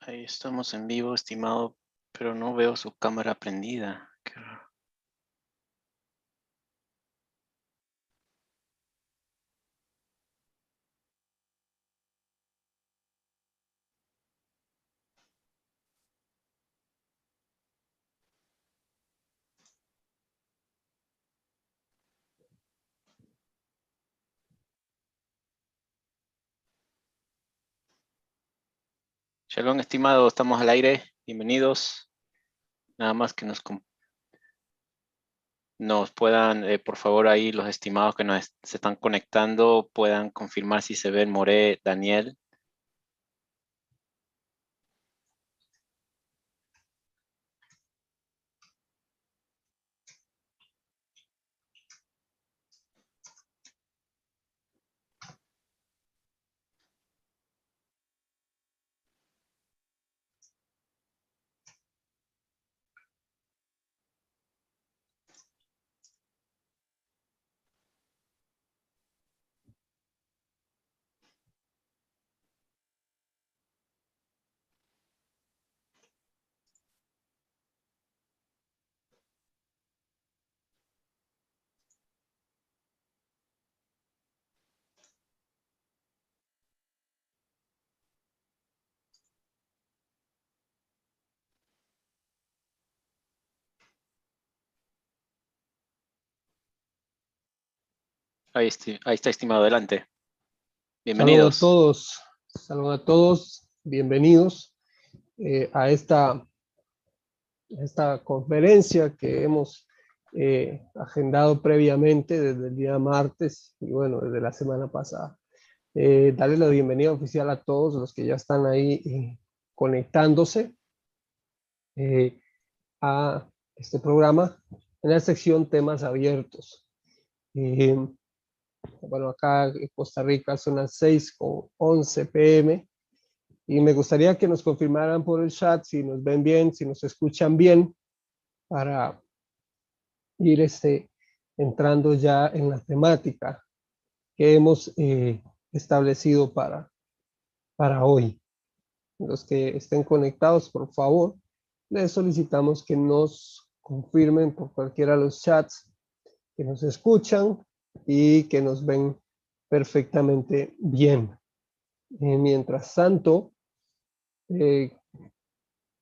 Ahí estamos en vivo, estimado, pero no veo su cámara prendida. Qué raro. Shalom, estimado, estamos al aire. Bienvenidos. Nada más que nos, nos puedan, eh, por favor, ahí los estimados que nos se están conectando, puedan confirmar si se ven More, Daniel. Ahí, está, estimado, adelante. Saludos Bienvenidos. a todos, saludos a todos, bienvenidos eh, a esta, esta conferencia que hemos eh, agendado previamente desde el día martes y bueno, desde la semana pasada. Eh, darle la bienvenida oficial a todos los que ya están ahí eh, conectándose a este programa en la sección temas abiertos. Eh, bueno, acá en Costa Rica son las 6 con 11 pm y me gustaría que nos confirmaran por el chat si nos ven bien, si nos escuchan bien para ir este, entrando ya en la temática que hemos eh, establecido para, para hoy. Los que estén conectados, por favor, les solicitamos que nos confirmen por cualquiera de los chats que nos escuchan y que nos ven perfectamente bien. Eh, mientras tanto, eh,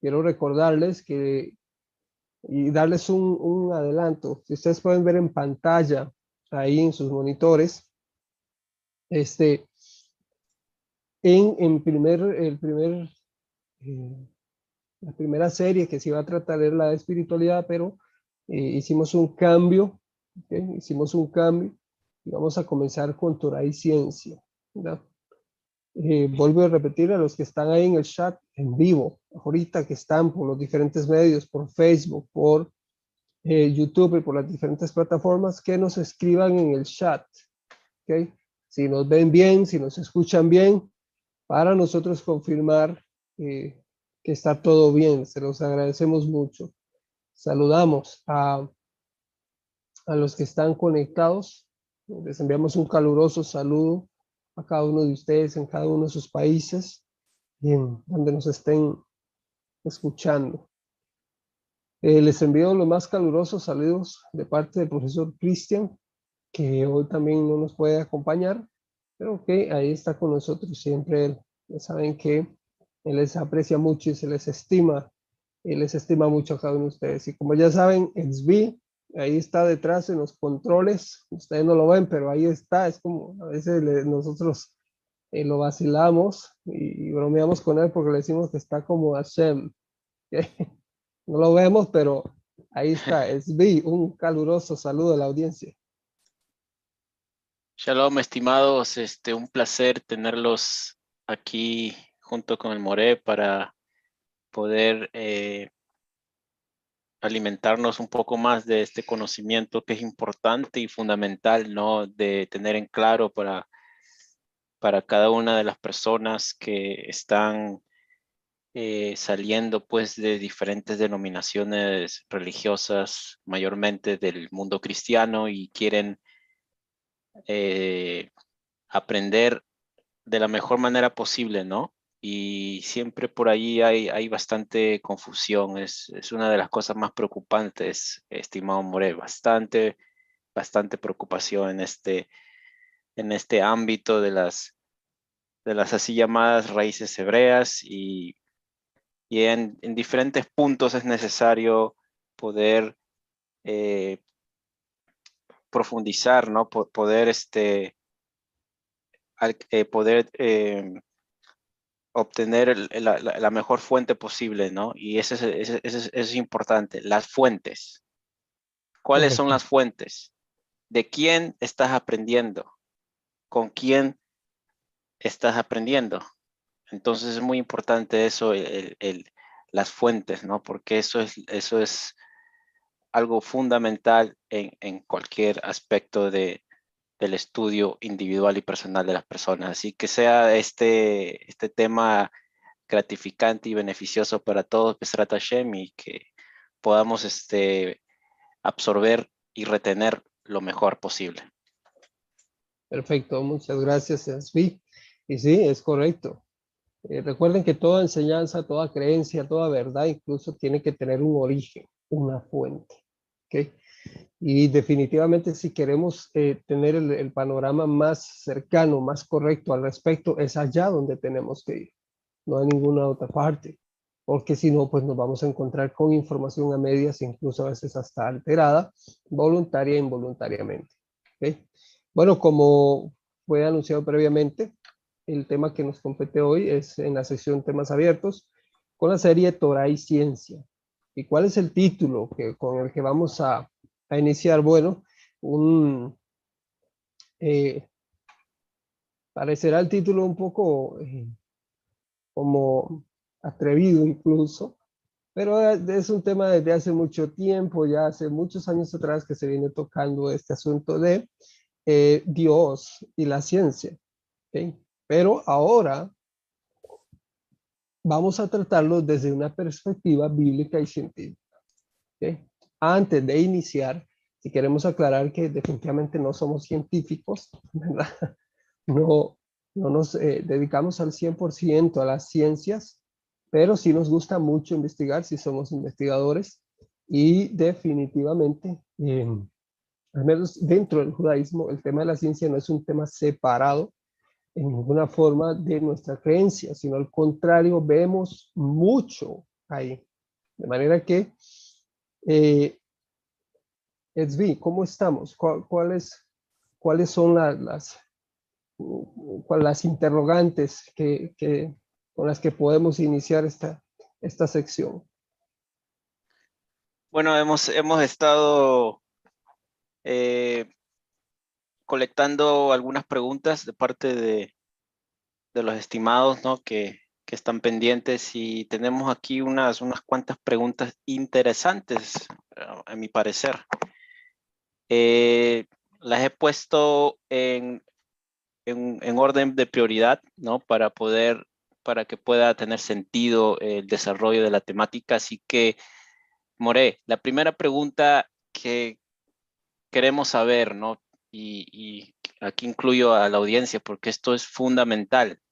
quiero recordarles que y darles un, adelanto. Si ustedes pueden ver en pantalla, ahí en sus monitores, este, en, en primer, el primer, eh, la primera serie que se iba a tratar era la espiritualidad, pero hicimos un cambio, hicimos un cambio y vamos a comenzar con Torah y ciencia. Eh, vuelvo a repetir a los que están ahí en el chat en vivo, ahorita que están por los diferentes medios, por Facebook, por eh, YouTube y por las diferentes plataformas, que nos escriban en el chat. ¿ok? Si nos ven bien, si nos escuchan bien, para nosotros confirmar eh, que está todo bien. Se los agradecemos mucho. Saludamos a, a los que están conectados. Les enviamos un caluroso saludo a cada uno de ustedes en cada uno de sus países y en donde nos estén escuchando. Eh, les envío los más calurosos saludos de parte del profesor Cristian, que hoy también no nos puede acompañar, pero que ahí está con nosotros siempre él. Saben que él les aprecia mucho y se les estima, y les estima mucho a cada uno de ustedes. Y como ya saben, XB ahí está detrás en los controles, ustedes no lo ven, pero ahí está, es como a veces le- nosotros eh, lo vacilamos y, y bromeamos con él porque le decimos que está como Hashem. No lo vemos, pero ahí está, SB, un caluroso saludo a la audiencia. Shalom, estimados. Este, un placer tenerlos aquí junto con el More para poder eh, alimentarnos un poco más de este conocimiento que es importante y fundamental, ¿no? De tener en claro para, para cada una de las personas que están eh, saliendo pues de diferentes denominaciones religiosas, mayormente del mundo cristiano y quieren eh, aprender de la mejor manera posible, ¿no? Y siempre por ahí hay, hay bastante confusión. Es, es, una de las cosas más preocupantes, estimado More, bastante, bastante preocupación en este, en este ámbito de las, de las así llamadas raíces hebreas y, y en, en diferentes puntos es necesario poder eh, profundizar, ¿no? Poder, este, eh, poder eh, obtener la, mejor fuente posible, ¿no? Y eso es, es, importante, las fuentes. ¿Cuáles son las fuentes? ¿De quién estás aprendiendo? ¿Con quién estás aprendiendo? Entonces es muy importante eso, el, las fuentes, ¿no? Porque eso es, eso es algo fundamental en, en cualquier aspecto de, del estudio individual y personal de las personas. Así que sea este, este tema gratificante y beneficioso para todos, Pesrat Hashem, y que podamos este, absorber y retener lo mejor posible. Perfecto, muchas gracias, Esvi. Y sí, es correcto. Eh, recuerden que toda enseñanza, toda creencia, toda verdad incluso tiene que tener un origen, una fuente. ¿okay? Y definitivamente si queremos eh, tener el, panorama más cercano, más correcto al respecto, es allá donde tenemos que ir, no hay ninguna otra parte, porque si no, pues nos vamos a encontrar con información a medias, incluso a veces hasta alterada, voluntaria e involuntariamente. Bueno, como fue anunciado previamente, el tema que nos compete hoy es en la sección temas abiertos, con la serie Torah y Ciencia. ¿Y cuál es el título que, con el que vamos a a iniciar, bueno, un, eh, parecerá el título un poco eh, como atrevido incluso, pero es un tema desde hace mucho tiempo, ya hace muchos años atrás que se viene tocando este asunto de eh, Dios y la ciencia. Pero ahora vamos a tratarlo desde una perspectiva bíblica y científica. Antes de iniciar, si queremos aclarar que definitivamente no somos científicos, ¿verdad? No, no nos eh, dedicamos al 100% a las ciencias, pero sí nos gusta mucho investigar, si somos investigadores, y definitivamente, em, al menos dentro del judaísmo, el tema de la ciencia no es un tema separado en ninguna forma de nuestra creencia, sino al contrario, vemos mucho ahí. De manera que eh, ¿cómo estamos? ¿Cuáles, cuáles son las, las interrogantes que, con las que podemos iniciar esta, esta sección? Bueno, hemos, hemos estado eh, colectando algunas preguntas de parte de, de los estimados ¿no? que, que están pendientes y tenemos aquí unas, unas cuantas preguntas interesantes, a mi parecer. Eh, las he puesto en, en, orden de prioridad, ¿no? Para poder, para que pueda tener sentido el desarrollo de la temática. Así que, More, la primera pregunta que queremos saber, ¿no? Y, y aquí incluyo a la audiencia porque esto es fundamental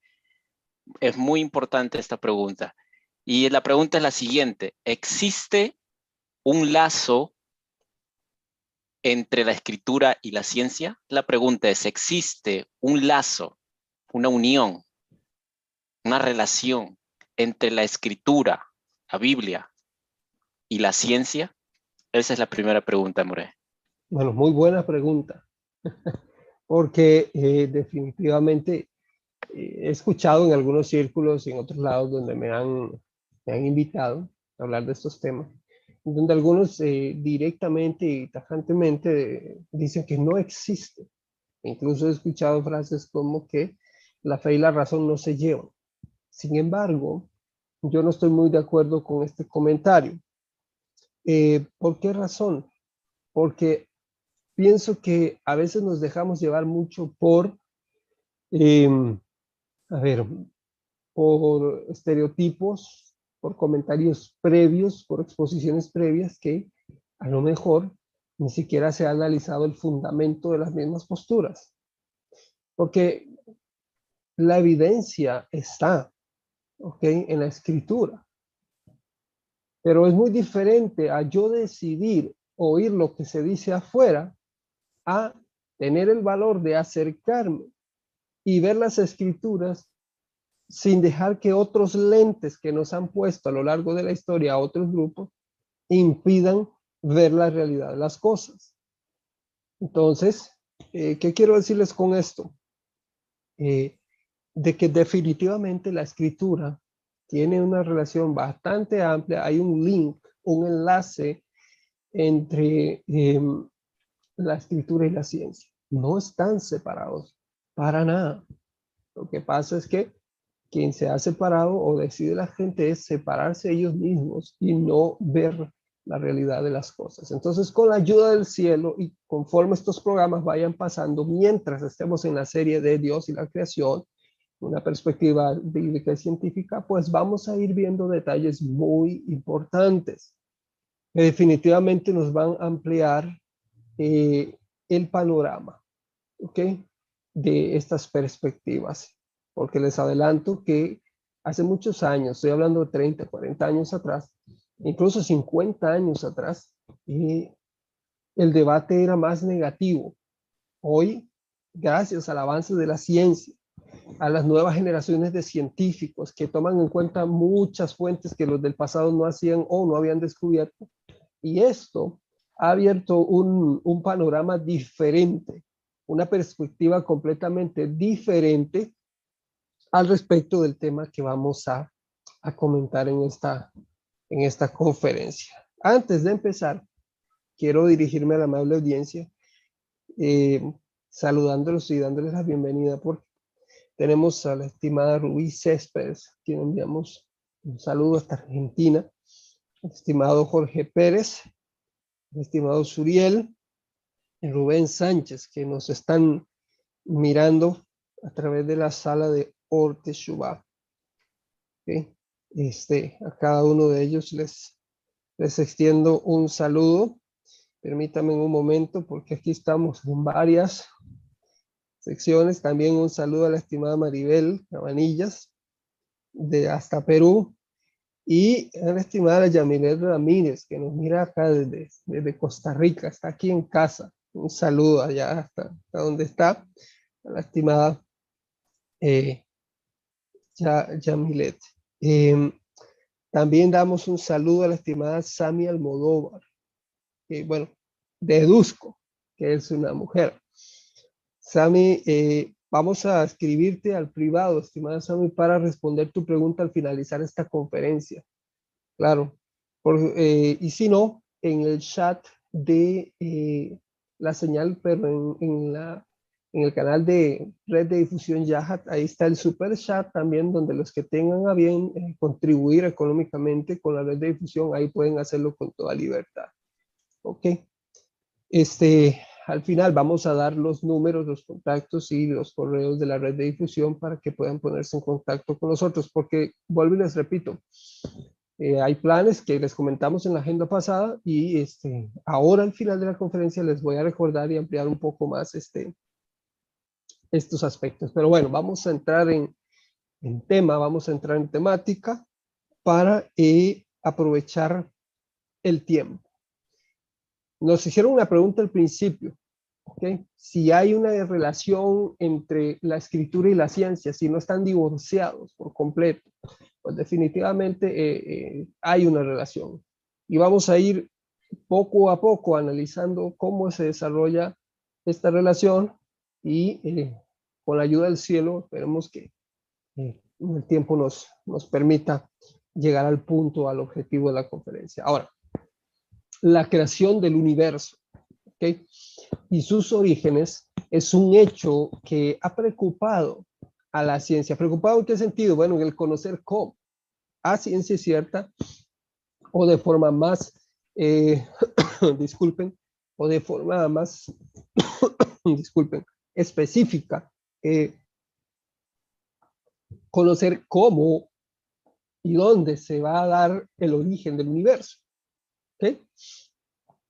es muy importante esta pregunta. Y la pregunta es la siguiente. ¿Existe un lazo entre la escritura y la ciencia? La pregunta es, ¿existe un lazo, una unión, una relación entre la escritura, la Biblia y la ciencia? Esa es la primera pregunta, More. Bueno, muy buena pregunta. Porque eh, definitivamente he escuchado en algunos círculos y en otros lados donde me han, me han invitado a hablar de estos temas, donde algunos eh, directamente y tajantemente dicen que no existe. Incluso he escuchado frases como que la fe y la razón no se llevan. Sin embargo, yo no estoy muy de acuerdo con este comentario. Eh, ¿Por qué razón? Porque pienso que a veces nos dejamos llevar mucho por em, a ver, por estereotipos, por comentarios previos, por exposiciones previas que a lo mejor ni siquiera se ha analizado el fundamento de las mismas posturas. Porque la evidencia está, ¿ok? En la escritura. Pero es muy diferente a yo decidir oír lo que se dice afuera a tener el valor de acercarme y ver las escrituras sin dejar que otros lentes que nos han puesto a lo largo de la historia a otros grupos impidan ver la realidad de las cosas. Entonces, eh, ¿qué quiero decirles con esto? Eh, de que definitivamente la escritura tiene una relación bastante amplia, hay un link, un enlace entre em, la escritura y la ciencia. No están separados para nada. Lo que pasa es que quien se ha separado o decide la gente es separarse ellos mismos y no ver la realidad de las cosas. Entonces, con la ayuda del cielo y conforme estos programas vayan pasando, mientras estemos en la serie de Dios y la creación, una perspectiva bíblica y científica, pues vamos a ir viendo detalles muy importantes que definitivamente nos van a ampliar eh, el panorama, ¿ok? De estas perspectivas. Porque les adelanto que hace muchos años, estoy hablando de 30, 40 años atrás, incluso 50 años atrás, y el debate era más negativo. Hoy, gracias al avance de la ciencia, a las nuevas generaciones de científicos que toman en cuenta muchas fuentes que los del pasado no hacían o no habían descubierto. Y esto ha abierto un panorama diferente, una perspectiva completamente diferente al respecto del tema que vamos a, a comentar en esta, en esta conferencia. Antes de empezar, quiero dirigirme a la amable audiencia, eh, saludándolos y dándoles la bienvenida porque tenemos a la estimada Rubí Céspedes, quien enviamos un saludo hasta Argentina, estimado Jorge Pérez, estimado Suriel, Rubén Sánchez, que nos están mirando a través de la sala de Orte Shubá. Este, a cada uno de ellos les, les extiendo un saludo. Permítanme un momento porque aquí estamos en varias secciones. También un saludo a la estimada Maribel Cabanillas de hasta Perú y a la estimada Yamilet Ramírez que nos mira acá desde, desde Costa Rica, está aquí en casa. Un saludo allá hasta, donde está, a la estimada eh, Yamilet. Em, también damos un saludo a la estimada Sami Almodóvar, que bueno, deduzco que es una mujer. Sami, eh, vamos a escribirte al privado, estimada Sami, para responder tu pregunta al finalizar esta conferencia. Claro, eh, y si no, en el chat de eh, la señal, pero en la en el canal de Red de Difusión Yahat, ahí está el super chat también, donde los que tengan a bien eh, contribuir económicamente con la red de difusión, ahí pueden hacerlo con toda libertad. Ok. Este, al final vamos a dar los números, los contactos y los correos de la red de difusión para que puedan ponerse en contacto con nosotros, porque vuelvo y les repito, eh, hay planes que les comentamos en la agenda pasada y este, ahora al final de la conferencia les voy a recordar y ampliar un poco más este, estos aspectos. Pero bueno, vamos a entrar en, en tema, vamos a entrar en temática para eh, aprovechar el tiempo. Nos hicieron una pregunta al principio, ¿okay? si hay una relación entre la escritura y la ciencia, si no están divorciados por completo, pues definitivamente eh, eh, hay una relación. Y vamos a ir poco a poco analizando cómo se desarrolla esta relación y eh, con la ayuda del cielo esperemos que eh, el tiempo nos, nos permita llegar al punto, al objetivo de la conferencia. Ahora, la creación del universo ¿okay? y sus orígenes es un hecho que ha preocupado a la ciencia. ¿Preocupado en qué sentido? Bueno, en el conocer cómo, a ciencia cierta, o de forma más, eh, disculpen, o de forma más, disculpen, específica, eh, conocer cómo y dónde se va a dar el origen del universo.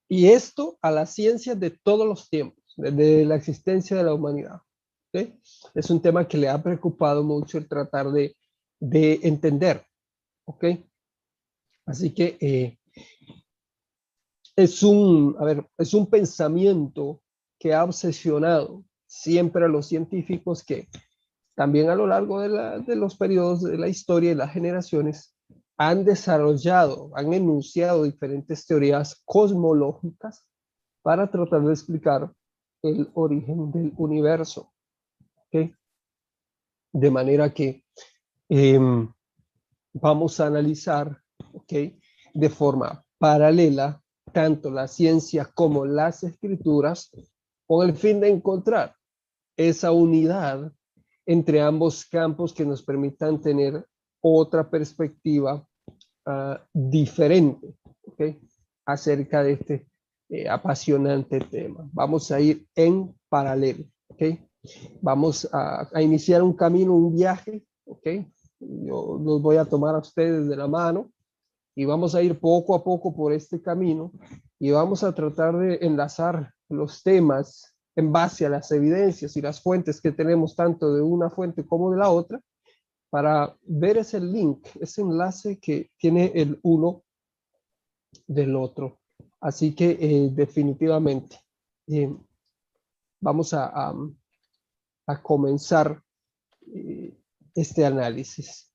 Y esto a la ciencia de todos los tiempos, desde la existencia de la humanidad. Es un tema que le ha preocupado mucho el tratar de de entender. Así que eh, es un, a ver, es un pensamiento que ha obsesionado siempre a los científicos que también a lo largo de, de los periodos de la historia y las generaciones han desarrollado, han enunciado diferentes teorías cosmológicas para tratar de explicar el origen del universo. De manera que em, vamos a analizar de forma paralela tanto la ciencia como las escrituras con el fin de encontrar esa unidad entre ambos campos que nos permitan tener otra perspectiva uh, diferente acerca de este eh, apasionante tema. Vamos a ir en paralelo. Vamos a, iniciar un camino, un viaje. ¿okay? Yo los voy a tomar a ustedes de la mano y vamos a ir poco a poco por este camino y vamos a tratar de enlazar los temas en base a las evidencias y las fuentes que tenemos tanto de una fuente como de la otra para ver ese link, ese enlace que tiene el uno del otro. Así que eh, definitivamente eh, vamos a, comenzar eh, este análisis.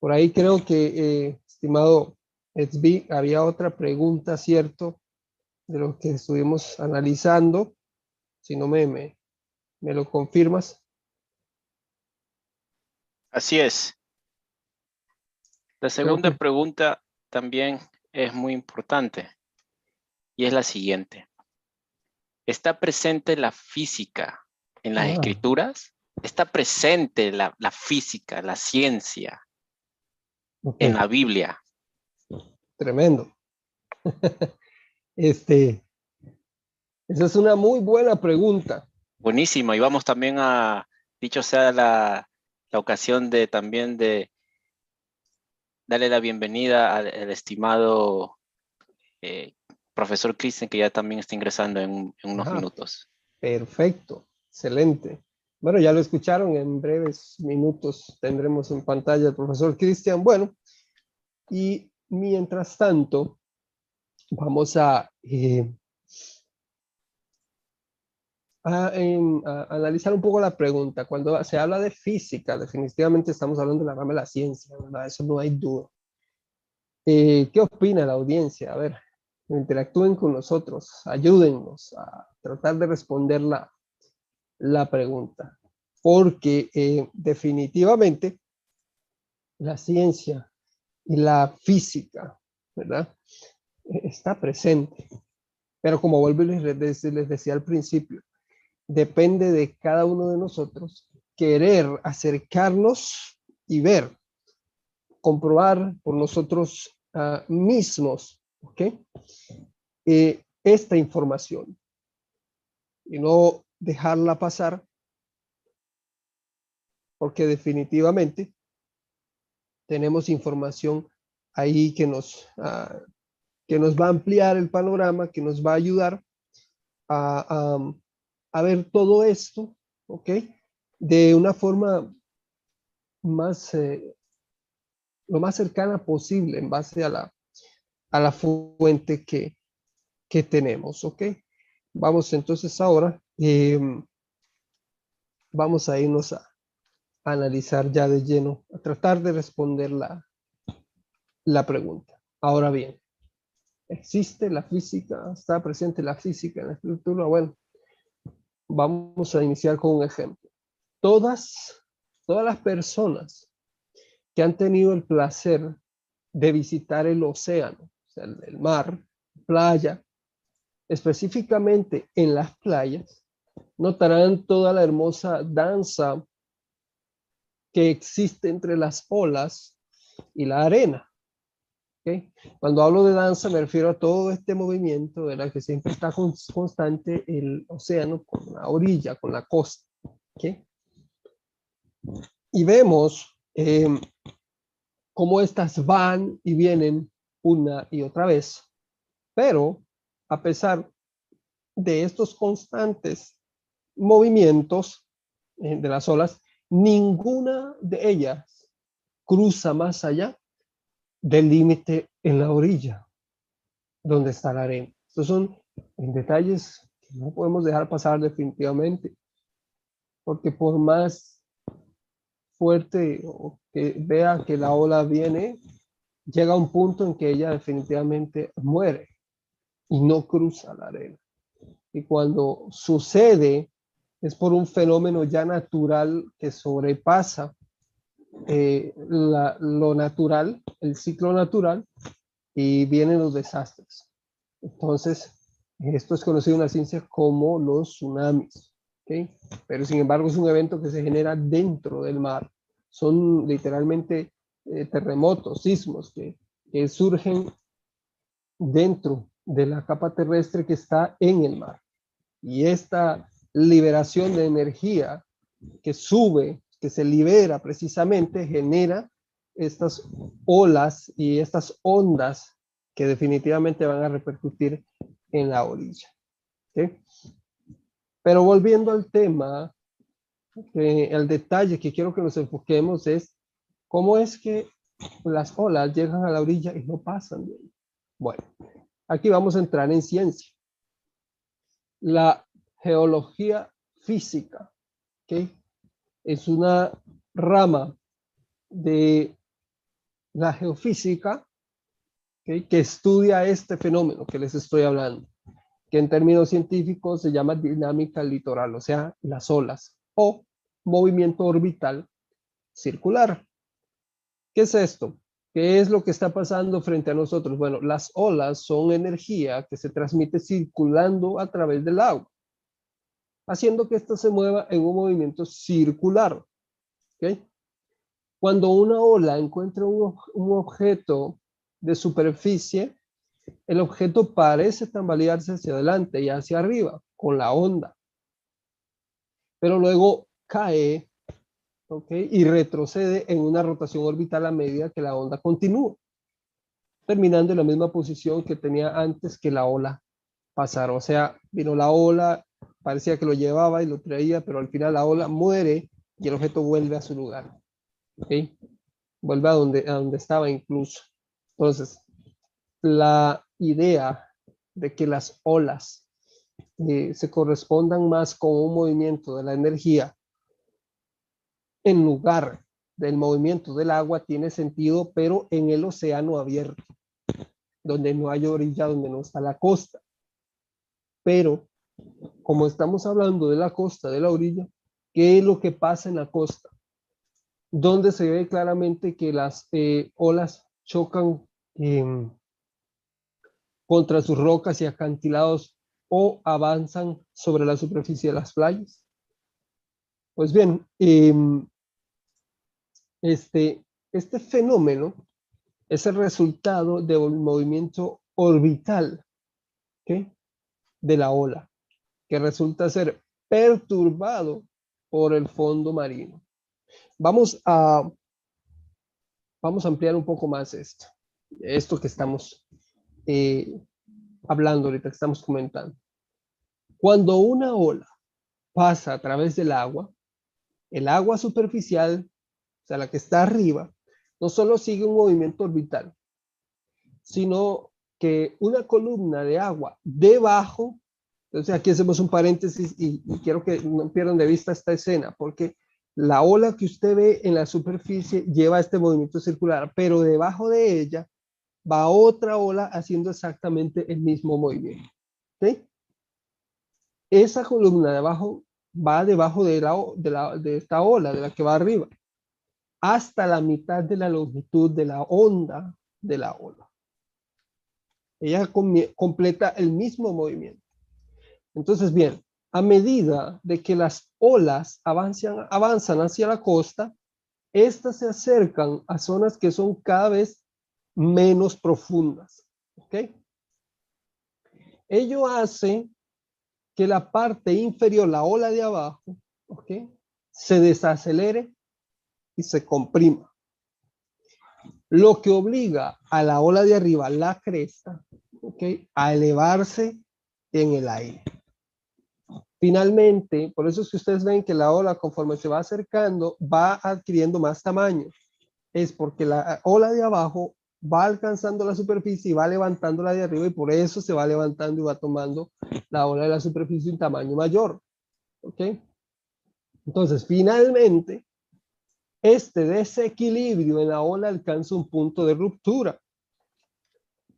Por ahí creo que, estimado Edsby, había otra pregunta, ¿cierto? De lo que estuvimos analizando. Si no me, me, me lo confirmas. Así es. La segunda pregunta también es muy importante y es la siguiente. ¿Está presente la física en las ah. escrituras? ¿Está presente la, física, la ciencia en la Biblia? Tremendo. este, esa es una muy buena pregunta. Buenísima. Y vamos también a, dicho sea la, la ocasión de también de darle la bienvenida al, estimado eh, profesor Christian, que ya también está ingresando en, unos minutos. Perfecto, excelente. Bueno, ya lo escucharon, en breves minutos tendremos en pantalla al profesor Cristian. Bueno, y mientras tanto, vamos a eh, a, analizar un poco la pregunta. Cuando se habla de física, definitivamente estamos hablando de la rama de la ciencia, ¿verdad? Eso no hay duda. Eh, ¿Qué opina la audiencia? A ver, interactúen con nosotros, ayúdennos a tratar de responder la, pregunta. Porque eh, definitivamente la ciencia y la física, ¿verdad? Está presente. Pero como vuelvo les decía al principio, depende de cada uno de nosotros querer acercarnos y ver, comprobar por nosotros ah, mismos, ¿ok? Eh, esta información y no dejarla pasar porque definitivamente tenemos información ahí que nos, ah, que nos va a ampliar el panorama, que nos va a ayudar a, a ver todo esto, ¿ok? De una forma más, eh, lo más cercana posible en base a la, a la fuente que, que tenemos, ¿ok? Vamos entonces ahora, em, vamos a irnos a, analizar ya de lleno, a tratar de responder la, la pregunta. Ahora bien, ¿existe la física? ¿Está presente la física en la estructura? Bueno, Vamos a iniciar con un ejemplo. Todas, todas las personas que han tenido el placer de visitar el océano, el mar, playa, específicamente en las playas, notarán toda la hermosa danza que existe entre las olas y la arena. Cuando hablo de danza me refiero a todo este movimiento, la que siempre está constante el océano con la orilla, con la costa. Y vemos eh, cómo estas van y vienen una y otra vez, pero a pesar de estos constantes movimientos eh, de las olas, ninguna de ellas cruza más allá del límite en la orilla donde está la arena. Estos son detalles que no podemos dejar pasar definitivamente, porque por más fuerte que vea que la ola viene, llega un punto en que ella definitivamente muere y no cruza la arena. Y cuando sucede, es por un fenómeno ya natural que sobrepasa eh, lo natural, el ciclo natural, y vienen los desastres. Entonces, esto es conocido en la ciencia como los tsunamis. ¿okay? Pero sin embargo es un evento que se genera dentro del mar. Son literalmente eh, terremotos, sismos que, que surgen dentro de la capa terrestre que está en el mar. Y esta liberación de energía que sube, que se libera precisamente, genera estas olas y estas ondas que definitivamente van a repercutir en la orilla. Pero volviendo al tema, el detalle que quiero que nos enfoquemos es cómo es que las olas llegan a la orilla y no pasan. Bueno, aquí vamos a entrar en ciencia. La geología física, es una rama de la geofísica que estudia este fenómeno que les estoy hablando, que en términos científicos se llama dinámica litoral, o sea, las olas, o movimiento orbital circular. ¿Qué es esto? ¿Qué es lo que está pasando frente a nosotros? Bueno, las olas son energía que se transmite circulando a través del agua, haciendo que ésta se mueva en un movimiento circular. ¿okay? Cuando una ola encuentra un, objeto de superficie, el objeto parece tambalearse hacia adelante y hacia arriba con la onda. Pero luego cae y retrocede en una rotación orbital a medida que la onda continúa, terminando en la misma posición que tenía antes que la ola pasara. O sea, vino la ola, parecía que lo llevaba y lo traía, pero al final la ola muere y el objeto vuelve a su lugar. ¿okay? Vuelve a donde, a donde estaba incluso. Entonces, la idea de que las olas eh, se correspondan más con un movimiento de la energía en lugar del movimiento del agua tiene sentido, pero en el océano abierto, donde no hay orilla, donde no está la costa. Pero, como estamos hablando de la costa, de la orilla, ¿qué es lo que pasa en la costa? donde se ve claramente que las eh, olas chocan em, contra sus rocas y acantilados o avanzan sobre la superficie de las playas. Pues bien, em, este, este fenómeno es el resultado de un movimiento orbital de la ola, que resulta ser perturbado por el fondo marino. Vamos a, vamos a ampliar un poco más esto, esto que estamos eh, hablando ahorita, que estamos comentando. Cuando una ola pasa a través del agua, el agua superficial, o sea, la que está arriba, no solo sigue un movimiento orbital, sino que una columna de agua debajo, entonces aquí hacemos un paréntesis y, quiero que no pierdan de vista esta escena, porque la ola que usted ve en la superficie lleva este movimiento circular, pero debajo de ella va otra ola haciendo exactamente el mismo movimiento. Esa columna de abajo va debajo de, la, de, esta ola, de la que va arriba, hasta la mitad de la longitud de la onda de la ola. Ella completa el mismo movimiento. Entonces, bien, a medida de que las olas avanzan, avanzan hacia la costa, estas se acercan a zonas que son cada vez menos profundas. ¿ok? Ello hace que la parte inferior, la ola de abajo, ¿ok? se desacelere y se comprima. Lo que obliga a la ola de arriba, la cresta, ¿ok? a elevarse en el aire. Finalmente, por eso es que ustedes ven que la ola conforme se va acercando va adquiriendo más tamaño. Es porque la ola de abajo va alcanzando la superficie y va levantando la de arriba y por eso se va levantando y va tomando la ola de la superficie un tamaño mayor. ¿Ok? Entonces, finalmente, este desequilibrio en la ola alcanza un punto de ruptura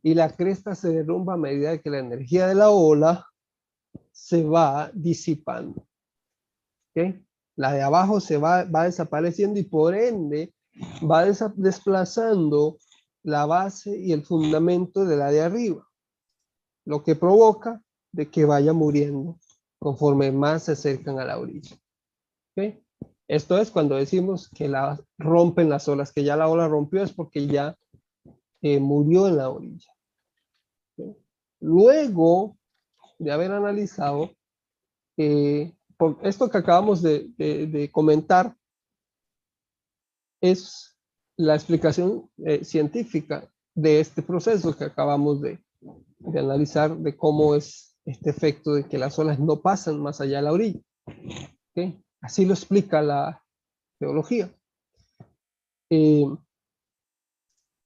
y la cresta se derrumba a medida que la energía de la ola se va disipando. La de abajo se va, va desapareciendo y por ende va desplazando la base y el fundamento de la de arriba, lo que provoca de que vaya muriendo conforme más se acercan a la orilla. Esto es cuando decimos que la rompen las olas, que ya la ola rompió es porque ya eh, murió en la orilla. Luego de haber analizado eh, por esto que acabamos de, comentar, es la explicación eh, científica de este proceso que acabamos de, analizar, de cómo es este efecto de que las olas no pasan más allá de la orilla. Así lo explica la geología. Eh,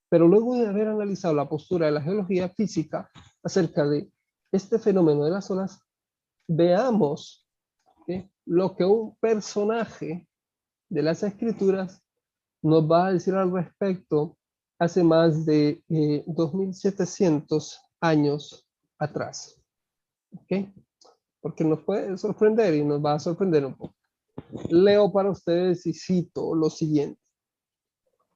pero luego de haber analizado la postura de la geología física acerca de este fenómeno de las olas, veamos lo que un personaje de las escrituras nos va a decir al respecto hace más de 2700 eh, años atrás. Porque nos puede sorprender y nos va a sorprender un poco. Leo para ustedes y cito lo siguiente.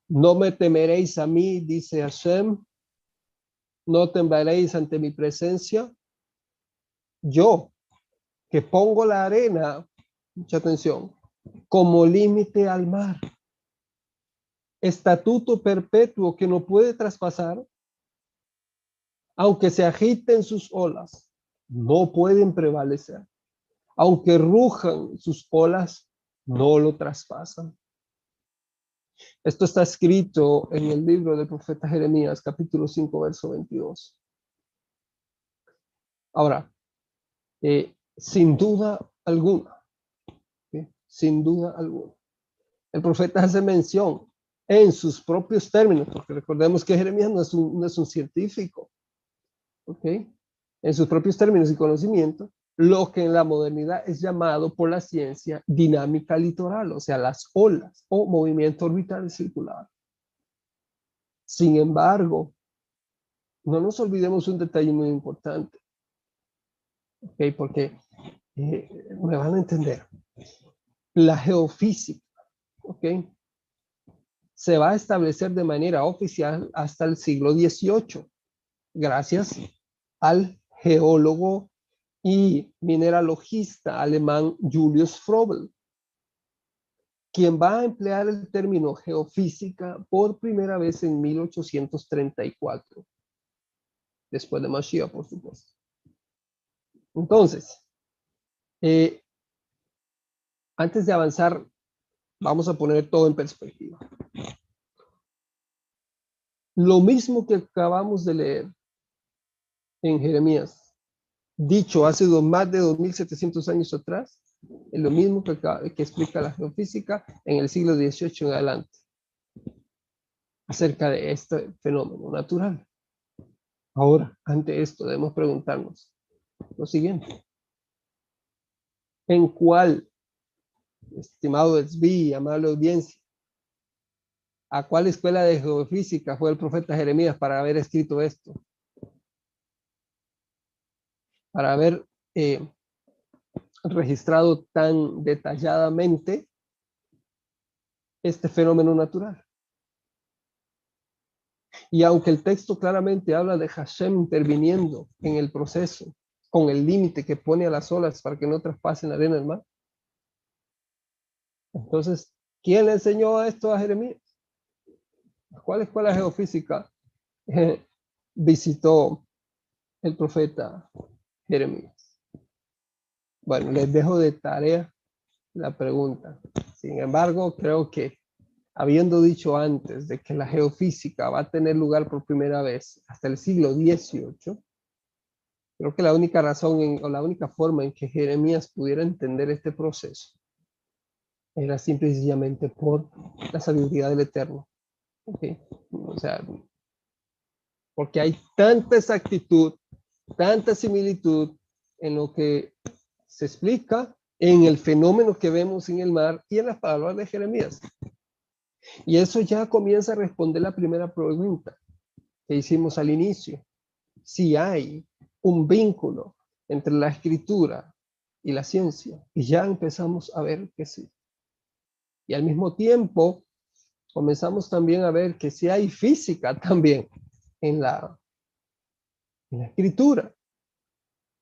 No me temeréis a mí, dice Hashem. No temblaréis ante mi presencia. Yo, que pongo la arena, mucha atención, como límite al mar. Estatuto perpetuo que no puede traspasar, aunque se agiten sus olas, no pueden prevalecer. Aunque rujan sus olas, no lo traspasan. Esto está escrito en el libro del profeta Jeremías, capítulo 5, verso 22. Ahora, eh, sin duda alguna, sin duda alguna, el profeta hace mención en sus propios términos, porque recordemos que Jeremías no es un, científico, ¿ok? En sus propios términos y conocimiento, lo que en la modernidad es llamado por la ciencia dinámica litoral, o sea, las olas o movimiento orbital circular. Sin embargo, no nos olvidemos un detalle muy importante, ¿ok? Porque eh, me van a entender. La geofísica, ¿ok? Se va a establecer de manera oficial hasta el siglo XVIII, gracias al geólogo y mineralogista alemán Julius Frobel, quien va a emplear el término geofísica por primera vez en 1834, después de Mashiach, por supuesto. Entonces, eh, antes de avanzar, vamos a poner todo en perspectiva. Lo mismo que acabamos de leer en Jeremías dicho hace más de 2.700 años atrás, es lo mismo que, que explica la geofísica en el siglo XVIII en adelante, acerca de este fenómeno natural. Ahora, ante esto, debemos preguntarnos lo siguiente. ¿En cuál, estimado Esbi, amable audiencia, a cuál escuela de geofísica fue el profeta Jeremías para haber escrito esto? para haber eh, registrado tan detalladamente este fenómeno natural. Y aunque el texto claramente habla de Hashem interviniendo en el proceso, con el límite que pone a las olas para que no traspasen la arena del mar, entonces, ¿quién le enseñó esto a Jeremías? ¿Cuál escuela geofísica eh, visitó el profeta Jeremías. Bueno, les dejo de tarea la pregunta. Sin embargo, creo que habiendo dicho antes de que la geofísica va a tener lugar por primera vez hasta el siglo XVIII, Creo que la única razón o la única forma en que Jeremías pudiera entender este proceso era simple y sencillamente por la sabiduría del Eterno. O sea, porque hay tanta exactitud, tanta similitud en lo que se explica en el fenómeno que vemos en el mar y en las palabras de Jeremías. Y eso ya comienza a responder la primera pregunta que hicimos al inicio. Si hay un vínculo entre la escritura y la ciencia, y ya empezamos a ver que sí. Y al mismo tiempo, comenzamos también a ver que sí hay física también en la, en la escritura.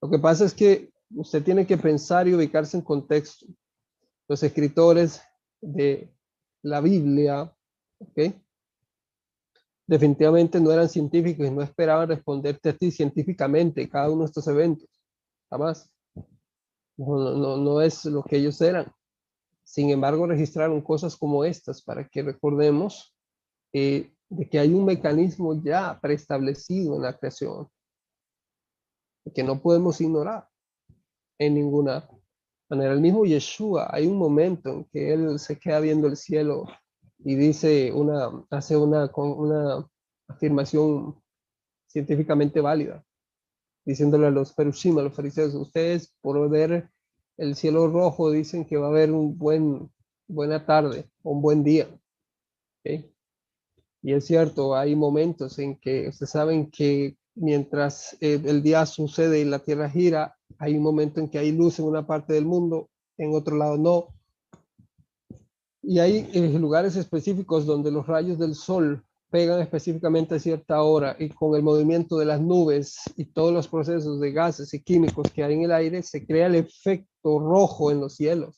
Lo que pasa es que usted tiene que pensar y ubicarse en contexto. Los escritores de la Biblia, ¿ok? Definitivamente no eran científicos y no esperaban responderte a ti científicamente cada uno de estos eventos. Jamás. No, no, no es lo que ellos eran. Sin embargo, registraron cosas como estas para que recordemos eh, de que hay un mecanismo ya preestablecido en la creación que no podemos ignorar en ninguna manera. El mismo Yeshua, hay un momento en que él se queda viendo el cielo y dice una, hace una, una afirmación científicamente válida, diciéndole a los perushim, a los fariseos, ustedes por ver el cielo rojo dicen que va a haber un buen, buena tarde, un buen día. Y es cierto, hay momentos en que ustedes saben que mientras eh, el día sucede y la tierra gira, hay un momento en que hay luz en una parte del mundo, en otro lado no. Y hay eh, lugares específicos donde los rayos del sol pegan específicamente a cierta hora y con el movimiento de las nubes y todos los procesos de gases y químicos que hay en el aire, se crea el efecto rojo en los cielos.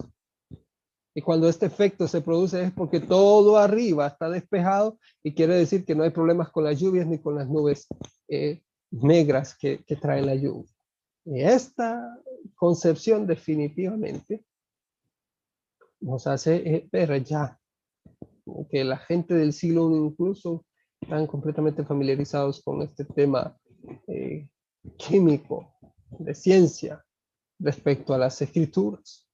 Y cuando este efecto se produce es porque todo arriba está despejado y quiere decir que no hay problemas con las lluvias ni con las nubes eh, negras que, que traen la lluvia. Y esta concepción definitivamente nos hace eh, ver ya que la gente del siglo I incluso están completamente familiarizados con este tema eh, químico de ciencia respecto a las escrituras.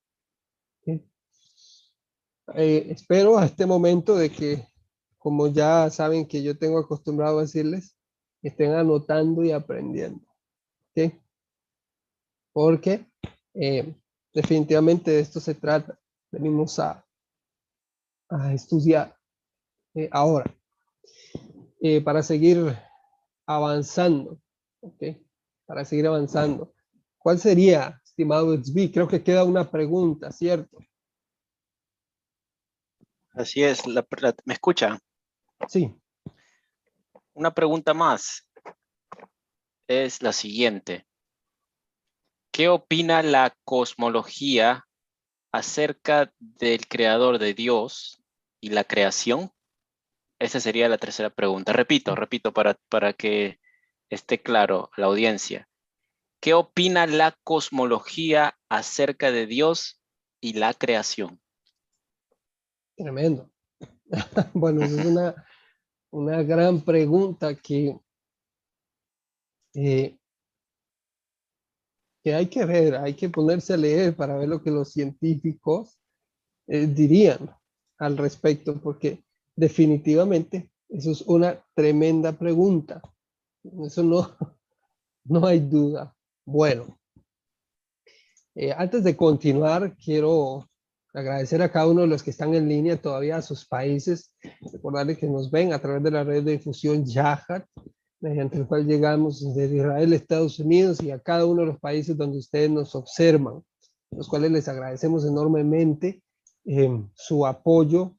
Eh, espero a este momento de que, como ya saben que yo tengo acostumbrado a decirles, estén anotando y aprendiendo. Porque eh, definitivamente de esto se trata. Venimos a, a estudiar eh, ahora para seguir avanzando. Para seguir avanzando. ¿Cuál sería, estimado XB? Creo que queda una pregunta, ¿cierto? Así es, ¿me escucha? Sí. Una pregunta más es la siguiente. ¿Qué opina la cosmología acerca del creador de Dios y la creación? Esa sería la tercera pregunta. Repito, repito para, para que esté claro la audiencia. ¿Qué opina la cosmología acerca de Dios y la creación? Tremendo. bueno, es una, una gran pregunta que, eh, que hay que ver, hay que ponerse a leer para ver lo que los científicos eh, dirían al respecto, porque definitivamente eso es una tremenda pregunta. Eso no, no hay duda. Bueno, eh, antes de continuar, quiero agradecer a cada uno de los que están en línea todavía a sus países, recordarles que nos ven a través de la red de difusión Yahat, mediante el cual llegamos desde Israel, Estados Unidos y a cada uno de los países donde ustedes nos observan, los cuales les agradecemos enormemente eh, su apoyo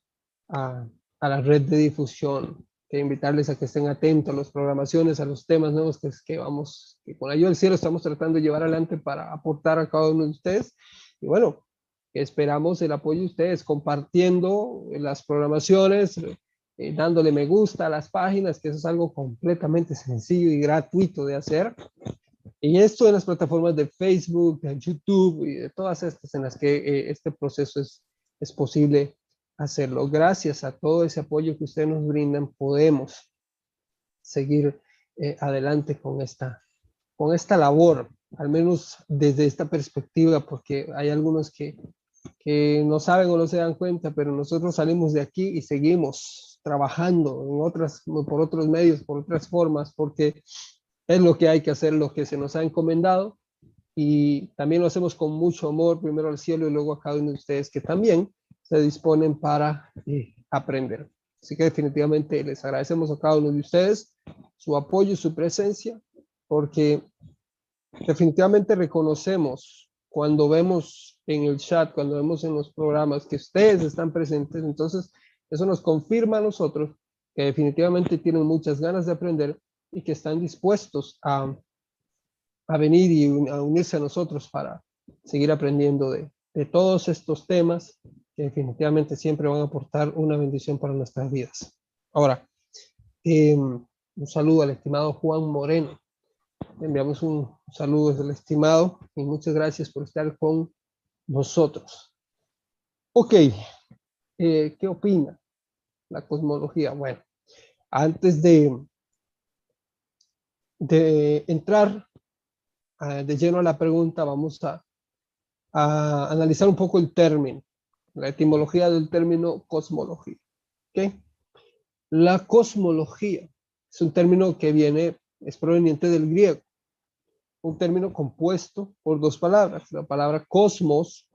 a, a, la red de difusión. Que invitarles a que estén atentos a las programaciones, a los temas nuevos que, que vamos, que con ayuda del cielo estamos tratando de llevar adelante para aportar a cada uno de ustedes. Y bueno, Esperamos el apoyo de ustedes compartiendo las programaciones, eh, dándole me gusta a las páginas, que eso es algo completamente sencillo y gratuito de hacer. Y esto en las plataformas de Facebook, de YouTube y de todas estas en las que eh, este proceso es, es posible hacerlo. Gracias a todo ese apoyo que ustedes nos brindan, podemos seguir eh, adelante con esta, con esta labor al menos desde esta perspectiva, porque hay algunos que, que no saben o no se dan cuenta, pero nosotros salimos de aquí y seguimos trabajando en otras, por otros medios, por otras formas, porque es lo que hay que hacer, lo que se nos ha encomendado y también lo hacemos con mucho amor, primero al cielo y luego a cada uno de ustedes que también se disponen para eh, aprender. Así que definitivamente les agradecemos a cada uno de ustedes su apoyo y su presencia, porque definitivamente reconocemos cuando vemos en el chat, cuando vemos en los programas que ustedes están presentes, entonces eso nos confirma a nosotros que definitivamente tienen muchas ganas de aprender y que están dispuestos a, venir y a unirse a nosotros para seguir aprendiendo de, de todos estos temas que definitivamente siempre van a aportar una bendición para nuestras vidas. Ahora, eh, un saludo al estimado Juan Moreno. enviamos un saludo desde el estimado y muchas gracias por estar con nosotros. Ok, eh, ¿qué opina la cosmología? Bueno, antes de, de entrar ah, de lleno a la pregunta, vamos a, a, analizar un poco el término, la etimología del término cosmología. ¿okay? La cosmología es un término que viene, es proveniente del griego, un término compuesto por dos palabras, la palabra cosmos,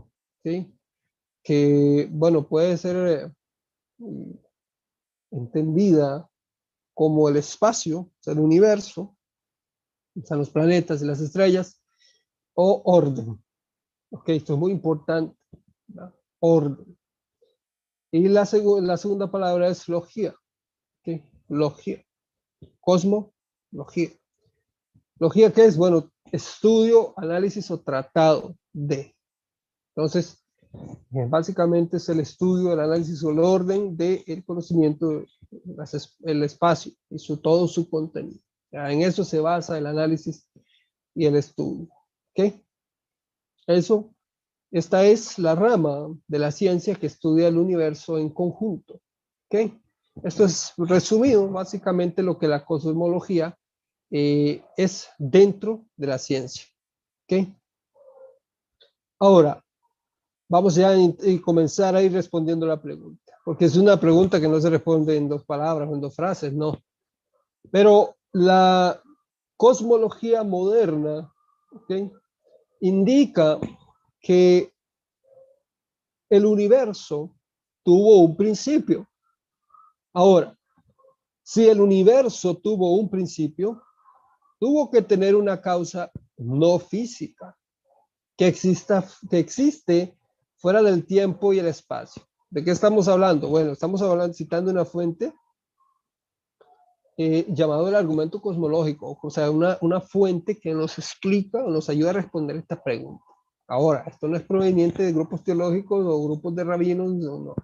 que, bueno, puede ser eh, entendida como el espacio, el universo, los planetas y las estrellas, o orden. Ok, esto es muy importante. Orden. Y la, la segunda palabra es logía. ¿okay? Logía. Cosmología. Logía, ¿qué es? Bueno, estudio, análisis o tratado de. Entonces, básicamente es el estudio, el análisis o el orden del el conocimiento, el espacio y su, todo su contenido. En eso se basa el análisis y el estudio. ¿Ok? Eso, esta es la rama de la ciencia que estudia el universo en conjunto. ¿Ok? Esto es resumido, básicamente lo que la cosmología eh, es dentro de la ciencia. ¿Ok? Ahora, vamos ya a comenzar a ir respondiendo la pregunta, porque es una pregunta que no se responde en dos palabras o en dos frases, no. Pero la cosmología moderna indica que el universo tuvo un principio. Ahora, si el universo tuvo un principio, tuvo que tener una causa no física, que, exista, que existe fuera del tiempo y el espacio. ¿De qué estamos hablando? Bueno, estamos hablando, citando una fuente eh, llamado el argumento cosmológico, o sea, una, una fuente que nos explica o nos ayuda a responder esta pregunta. Ahora, esto no es proveniente de grupos teológicos o grupos de rabinos, no, no.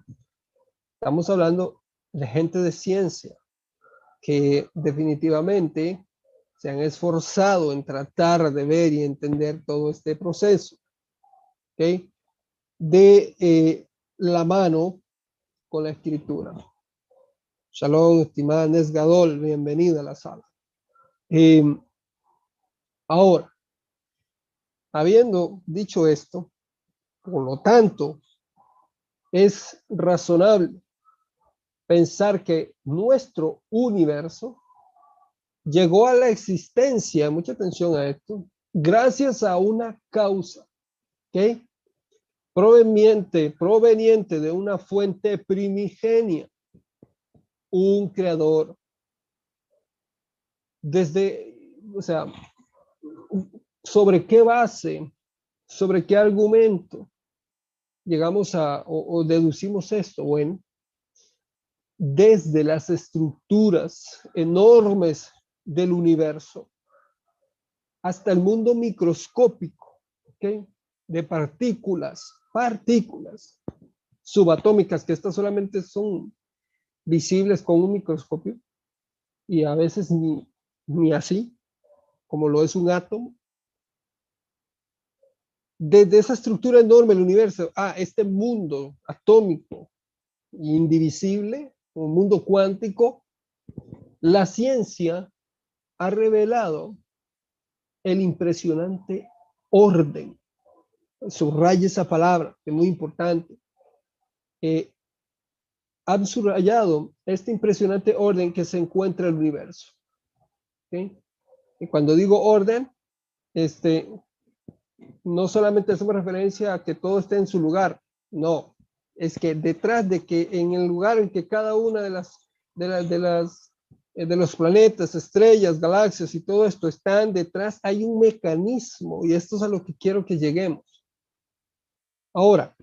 Estamos hablando de gente de ciencia que definitivamente se han esforzado en tratar de ver y entender todo este proceso. ¿okay? De eh, la mano con la escritura. Shalom, estimada Nesgadol, bienvenida a la sala. Em, ahora, habiendo dicho esto, por lo tanto, es razonable pensar que nuestro universo llegó a la existencia, mucha atención a esto, gracias a una causa, ¿ok? Proveniente, proveniente de una fuente primigenia un creador. Desde, o sea, sobre qué base, sobre qué argumento llegamos a o, deducimos esto. Bueno, desde las estructuras enormes del universo hasta el mundo microscópico, ¿okay? De partículas, partículas subatómicas, que estas solamente son visibles con un microscopio y a veces ni, ni así, como lo es un átomo. Desde esa estructura enorme del universo a este mundo atómico, indivisible, un mundo cuántico, la ciencia ha revelado el impresionante orden. Subraya esa palabra, que es muy importante. Eh, han subrayado este impresionante orden que se encuentra en el universo. Y cuando digo orden, este, no solamente hacemos referencia a que todo esté en su lugar, no, es que detrás de que en el lugar en que cada una de las de, las de las eh, de los planetas, estrellas, galaxias y todo esto están detrás, hay un mecanismo y esto es a lo que quiero que lleguemos. Ahora,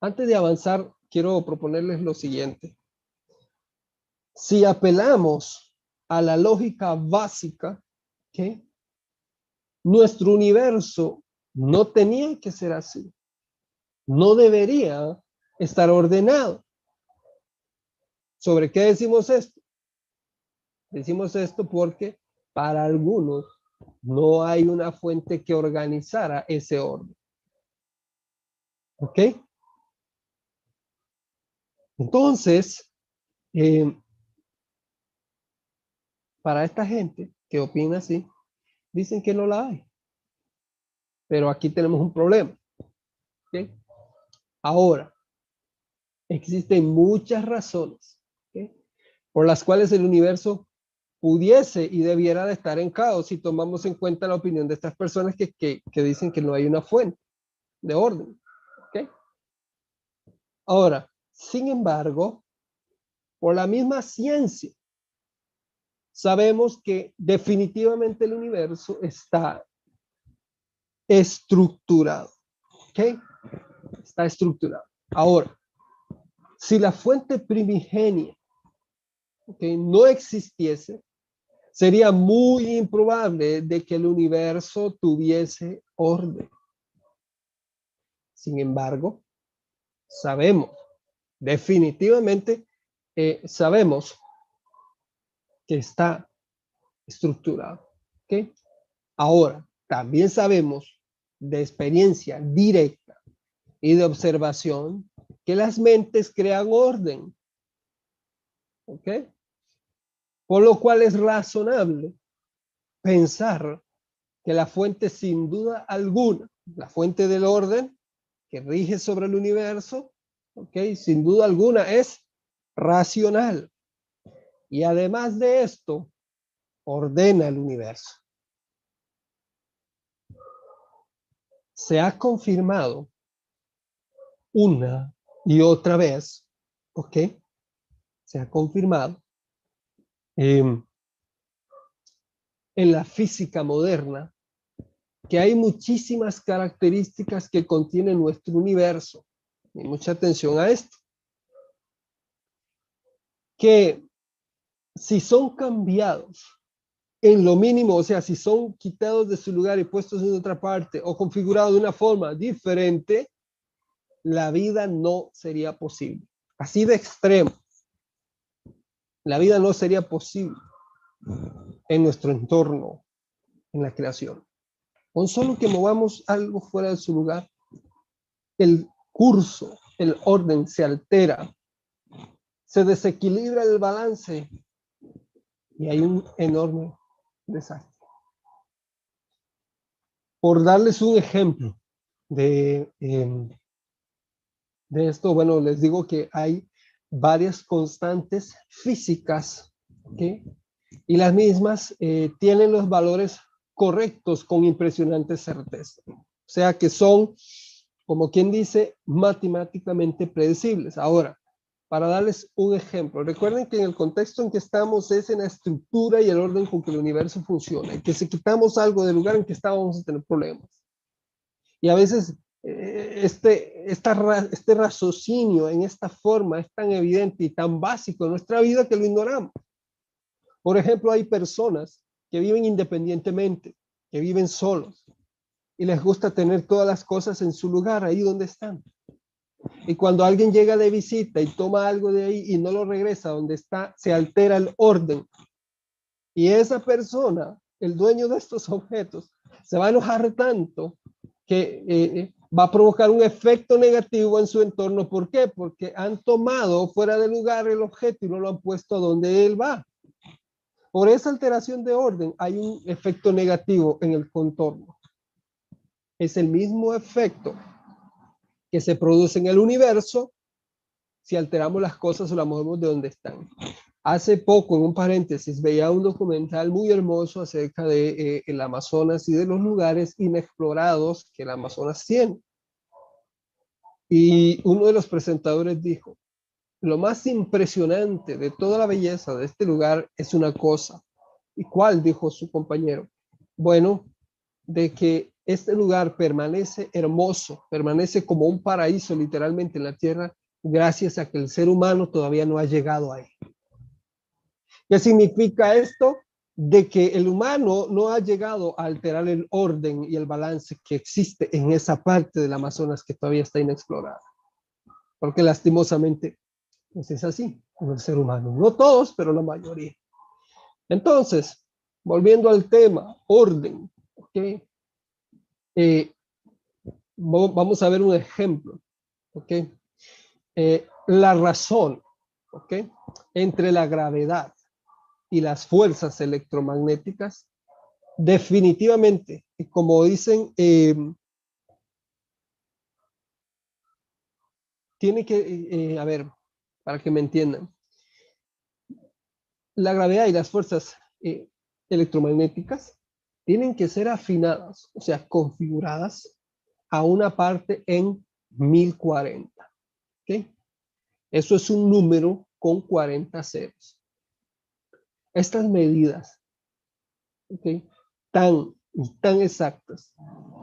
antes de avanzar, quiero proponerles lo siguiente. Si apelamos a la lógica básica, que nuestro universo no tenía que ser así. No debería estar ordenado. ¿Sobre qué decimos esto? Decimos esto porque para algunos no hay una fuente que organizara ese orden. ¿Ok? Entonces, eh, para esta gente que opina así, dicen que no la hay. Pero aquí tenemos un problema. Ahora, existen muchas razones por las cuales el universo pudiese y debiera de estar en caos si tomamos en cuenta la opinión de estas personas que, que, dicen que no hay una fuente de orden. Ahora, sin embargo, por la misma ciencia, sabemos que definitivamente el universo está estructurado. Está estructurado. Ahora, si la fuente primigenia no existiese, sería muy improbable de que el universo tuviese orden. Sin embargo, sabemos, definitivamente eh, sabemos que está estructurado. ¿okay? Ahora, también sabemos de experiencia directa y de observación que las mentes crean orden. ¿Ok? Por lo cual es razonable pensar que la fuente sin duda alguna, la fuente del orden que rige sobre el universo, ¿ok? Sin duda alguna es racional. Y además de esto, ordena el universo. Se ha confirmado una y otra vez, ¿ok? Se ha confirmado em, en la física moderna que hay muchísimas características que contiene nuestro universo. Y mucha atención a esto. Que si son cambiados en lo mínimo, o sea, si son quitados de su lugar y puestos en otra parte o configurados de una forma diferente, la vida no sería posible. Así de extremo. La vida no sería posible en nuestro entorno, en la creación. Con solo que movamos algo fuera de su lugar, el curso, el orden se altera, se desequilibra el balance y hay un enorme desastre. Por darles un ejemplo de, em, de esto, bueno, les digo que hay varias constantes físicas, Y las mismas eh, tienen los valores correctos con impresionante certeza. O sea que son, como quien dice, matemáticamente predecibles. Ahora, para darles un ejemplo. Recuerden que en el contexto en que estamos es en la estructura y el orden con que el universo funciona. Y que si quitamos algo del lugar en que estamos vamos a tener problemas. Y a veces eh, este, este raciocinio en esta forma es tan evidente y tan básico en nuestra vida que lo ignoramos. Por ejemplo, hay personas que viven independientemente, que viven solos y les gusta tener todas las cosas en su lugar, ahí donde están. Y cuando alguien llega de visita y toma algo de ahí y no lo regresa donde está, se altera el orden. Y esa persona, el dueño de estos objetos, se va a enojar tanto que eh, va a provocar un efecto negativo en su entorno. ¿Por qué? Porque han tomado fuera de lugar el objeto y no lo han puesto donde él va. Por esa alteración de orden hay un efecto negativo en el contorno. Es el mismo efecto que se produce en el universo si alteramos las cosas o las movemos de donde están. Hace poco, en un paréntesis, veía un documental muy hermoso acerca de eh, Amazonas y de los lugares inexplorados que el Amazonas tiene. Y uno de los presentadores dijo, lo más impresionante de toda la belleza de este lugar es una cosa. ¿Y cuál? dijo su compañero. Bueno, de que este lugar permanece hermoso, permanece como un paraíso literalmente en la tierra, gracias a que el ser humano todavía no ha llegado ahí. ¿Qué significa esto? De que el humano no ha llegado a alterar el orden y el balance que existe en esa parte del Amazonas que todavía está inexplorada. Porque lastimosamente, pues es así con el ser humano. No todos, pero la mayoría. Entonces, volviendo al tema, orden. ¿okay? Eh, vamos a ver un ejemplo. ¿okay? Eh, la razón ¿okay? entre la gravedad y las fuerzas electromagnéticas, definitivamente, como dicen, eh, tiene que, eh, a ver, para que me entiendan, la gravedad y las fuerzas eh, electromagnéticas tienen que ser afinadas, o sea, configuradas a una parte en 1040. ¿ok? Eso es un número con 40 ceros. Estas medidas tan, tan exactas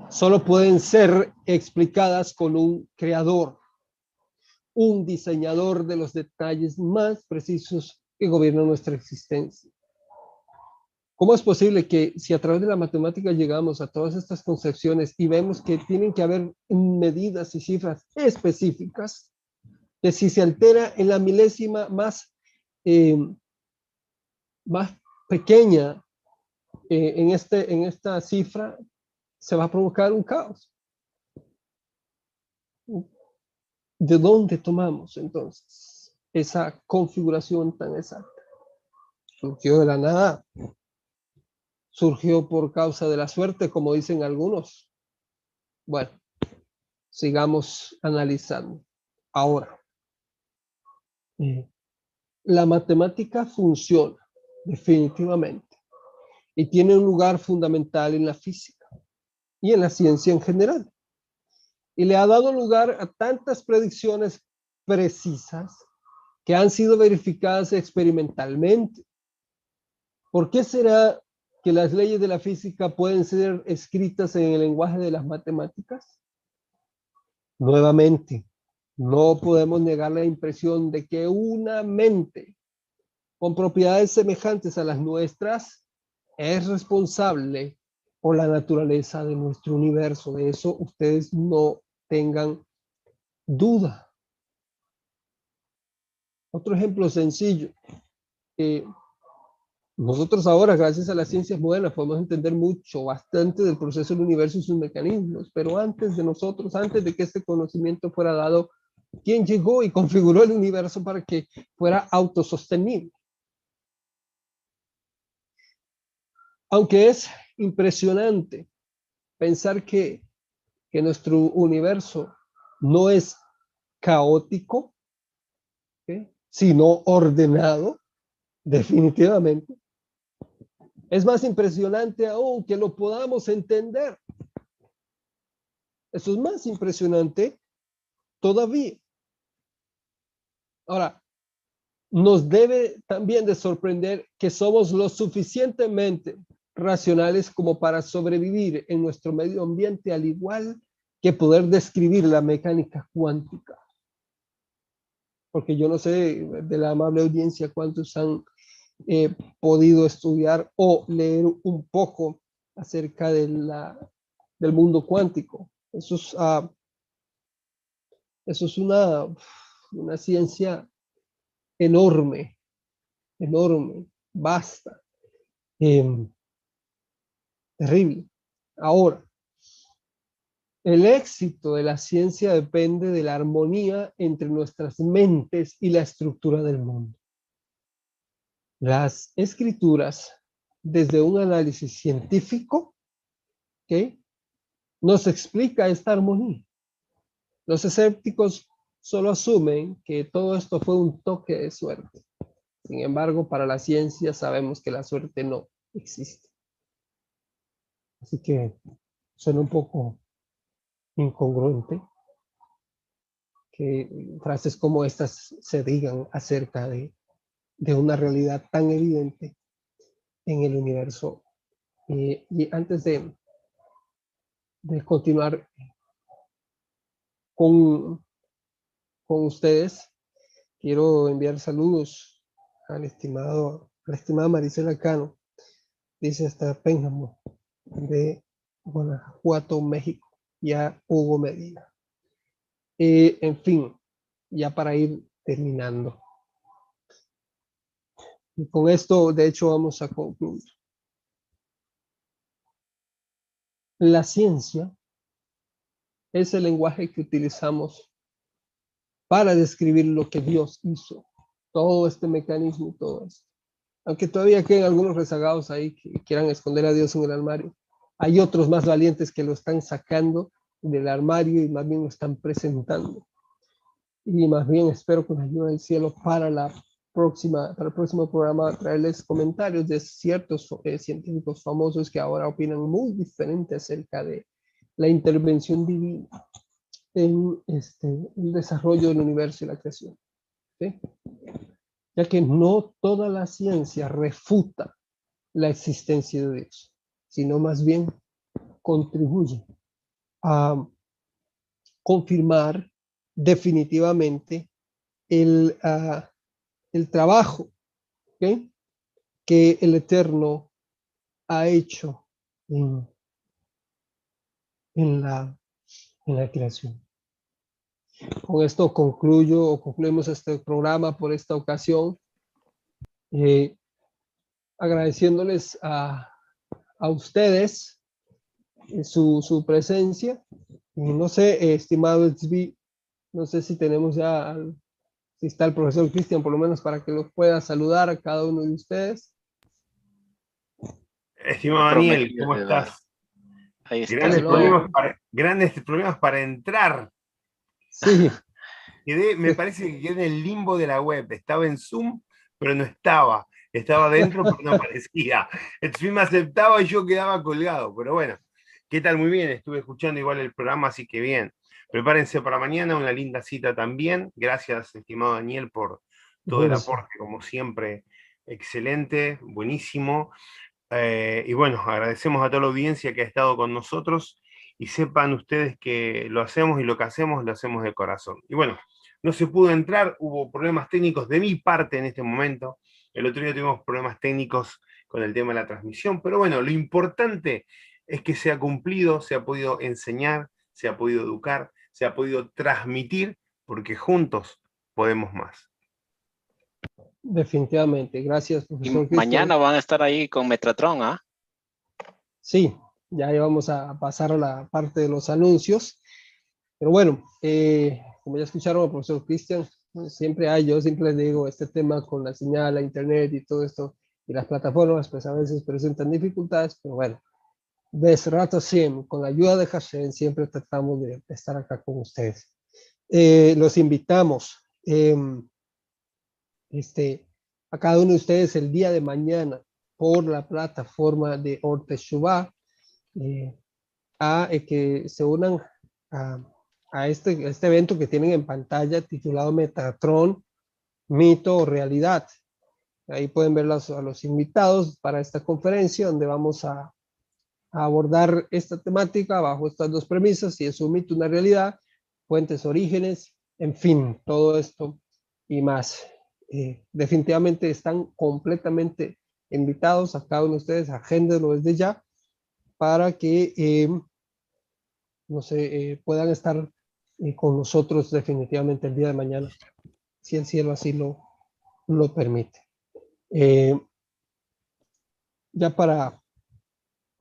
solo pueden ser explicadas con un creador, un diseñador de los detalles más precisos que gobiernan nuestra existencia. ¿Cómo es posible que si a través de la matemática llegamos a todas estas concepciones y vemos que tienen que haber medidas y cifras específicas, que si se altera en la milésima más eh, más pequeña eh, en, este, en esta cifra, se va a provocar un caos. ¿De dónde tomamos entonces esa configuración tan exacta? Surgió de la nada. Surgió por causa de la suerte, como dicen algunos. Bueno, sigamos analizando. Ahora, eh, la matemática funciona definitivamente. Y tiene un lugar fundamental en la física y en la ciencia en general. Y le ha dado lugar a tantas predicciones precisas que han sido verificadas experimentalmente. ¿Por qué será que las leyes de la física pueden ser escritas en el lenguaje de las matemáticas? Nuevamente, no podemos negar la impresión de que una mente con propiedades semejantes a las nuestras, es responsable por la naturaleza de nuestro universo. De eso ustedes no tengan duda. Otro ejemplo sencillo. nosotros ahora, gracias a las ciencias modernas, podemos entender mucho, bastante del proceso del universo y sus mecanismos, pero antes de nosotros, antes de que este conocimiento fuera dado, ¿quién llegó y configuró el universo para que fuera autosostenible? Aunque es impresionante pensar que, nuestro universo no es caótico, sino ordenado, definitivamente. Es más impresionante aún que lo podamos entender. Eso es más impresionante todavía. Ahora, nos debe también de sorprender que somos lo suficientemente racionales como para sobrevivir en nuestro medio ambiente, al igual que poder describir la mecánica cuántica. Porque yo no sé de la amable audiencia cuántos han eh, podido estudiar o leer un poco acerca de la, del mundo cuántico. Eso es, ah, eso es una, una ciencia enorme, enorme, basta. Em, Terrible. Ahora, el éxito de la ciencia depende de la armonía entre nuestras mentes y la estructura del mundo. las escrituras desde un análisis científico que nos explica esta armonía. Los escépticos solo asumen que todo esto fue un toque de suerte. Sin embargo, para la ciencia sabemos que la suerte no existe. Así que suena un poco incongruente que frases como estas se digan acerca de, una realidad tan evidente en el universo. y antes de, de continuar con, con ustedes, quiero enviar saludos al estimado, la estimada Maricela Cano, dice hasta Pénjamo, de Guanajuato, México, ya Hugo Medina. Eh, en fin, ya para ir terminando. Y con esto, de hecho, vamos a concluir. La ciencia es el lenguaje que utilizamos para describir lo que Dios hizo. Todo este mecanismo y todo esto. Aunque todavía queden algunos rezagados ahí que quieran esconder a Dios en el armario, hay otros más valientes que lo están sacando del armario y más bien lo están presentando. Y más bien espero con la ayuda del cielo para la próxima, para el próximo programa traerles comentarios de ciertos eh, científicos famosos que ahora opinan muy diferente acerca de la intervención divina en este, el desarrollo del universo y la creación. Ya que no toda la ciencia refuta la existencia de Dios, sino más bien contribuye a confirmar definitivamente el, uh, el trabajo que el Eterno ha hecho en, la, en la creación. Con esto concluyo o concluimos este programa por esta ocasión, eh, agradeciéndoles a, a ustedes eh, su, su, presencia. Y no sé, estimado Tzvi, no sé si tenemos ya al, si está el profesor Cristian, por lo menos para que los pueda saludar a cada uno de ustedes. Estimado Daniel, ¿cómo estás? Grandes, problemas para, grandes problemas para entrar. Sí. me parece que quedé en el limbo de la web. Estaba en Zoom, pero no estaba. Estaba dentro, pero no aparecía. Zoom me aceptaba y yo quedaba colgado. Pero bueno, ¿qué tal? Muy bien. Estuve escuchando igual el programa, así que bien. Prepárense para mañana, una linda cita también. Gracias, estimado Daniel, por todo el aporte, como siempre, excelente, buenísimo. Eh, y bueno, agradecemos a toda la audiencia que ha estado con nosotros y sepan ustedes que lo hacemos y lo que hacemos lo hacemos de corazón. Y bueno, no se pudo entrar, hubo problemas técnicos de mi parte en este momento. El otro día tuvimos problemas técnicos con el tema de la transmisión, pero bueno, lo importante es que se ha cumplido, se ha podido enseñar, se ha podido educar, se ha podido transmitir, porque juntos podemos más. Definitivamente, gracias. mañana van a estar ahí con Metratron, ¿ah? Sí, ya vamos a pasar a la parte de los anuncios. Pero bueno, eh, como ya escucharon al profesor Cristian, siempre hay, yo siempre les digo, este tema con la señal, la internet y todo esto, y las plataformas, pues a veces presentan dificultades, pero bueno, rato siempre, con la ayuda de Hashem, siempre tratamos de estar acá con ustedes. Eh, los invitamos em, este, a cada uno de ustedes el día de mañana por la plataforma de Orte eh, a eh, que se unan a, a este, este evento que tienen en pantalla titulado Metatron, mito o realidad. Ahí pueden ver a los invitados para esta conferencia donde vamos a abordar esta temática bajo estas dos premisas, si es un mito, una realidad, fuentes, orígenes, en fin, todo esto y más. Eh, definitivamente están completamente invitados a cada uno de ustedes, agéndenlo desde ya, para que, eh, no sé, eh, puedan estar con nosotros definitivamente el día de mañana, si el cielo así lo, lo permite. ya para